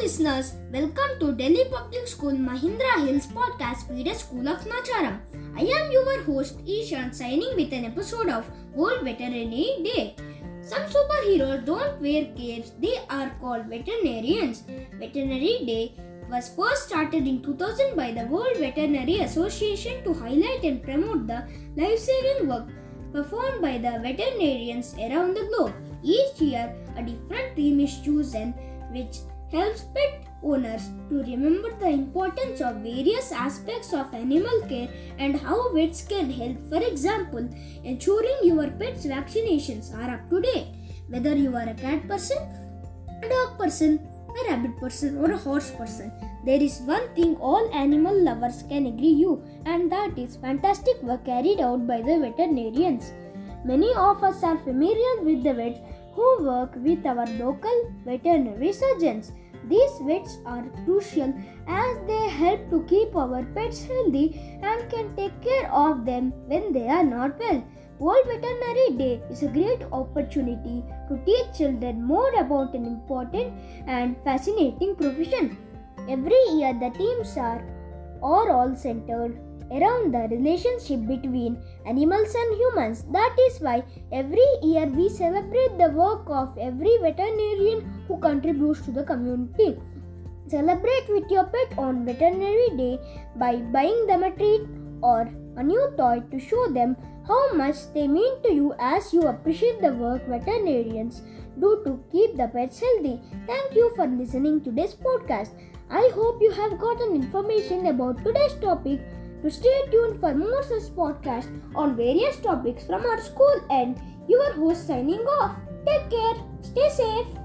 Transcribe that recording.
listeners, welcome to Delhi Public School Mahendra Hills podcast feeder School of Nacharam. I am your host Ishaan signing with an episode of World Veterinary Day. Some superheroes don't wear capes, they are called veterinarians. Veterinary Day was first started in 2000 by the World Veterinary Association to highlight and promote the life-saving work performed by the veterinarians around the globe. Each year, a different theme is chosen which helps pet owners to remember the importance of various aspects of animal care and how vets can help. For example, ensuring your pet's vaccinations are up to date. Whether you are a cat person, a dog person, a rabbit person, or a horse person, there is one thing all animal lovers can agree you, and that is fantastic work carried out by the veterinarians. Many of us are familiar with the vets who work with our local veterinary surgeons. These vets are crucial as they help to keep our pets healthy and can take care of them when they are not well. World Veterinary Day is a great opportunity to teach children more about an important and fascinating profession. Every year, the teams are, are all centered around the relationship between animals and humans. That is why every year we celebrate the work of every veterinarian who contributes to the community. Celebrate with your pet on Veterinary Day by buying them a treat or a new toy to show them how much they mean to you as you appreciate the work veterinarians do to keep the pets healthy. Thank you for listening to this podcast. I hope you have gotten information about today's topic to stay tuned for more such podcasts on various topics from our school and your host signing off. Take care, stay safe.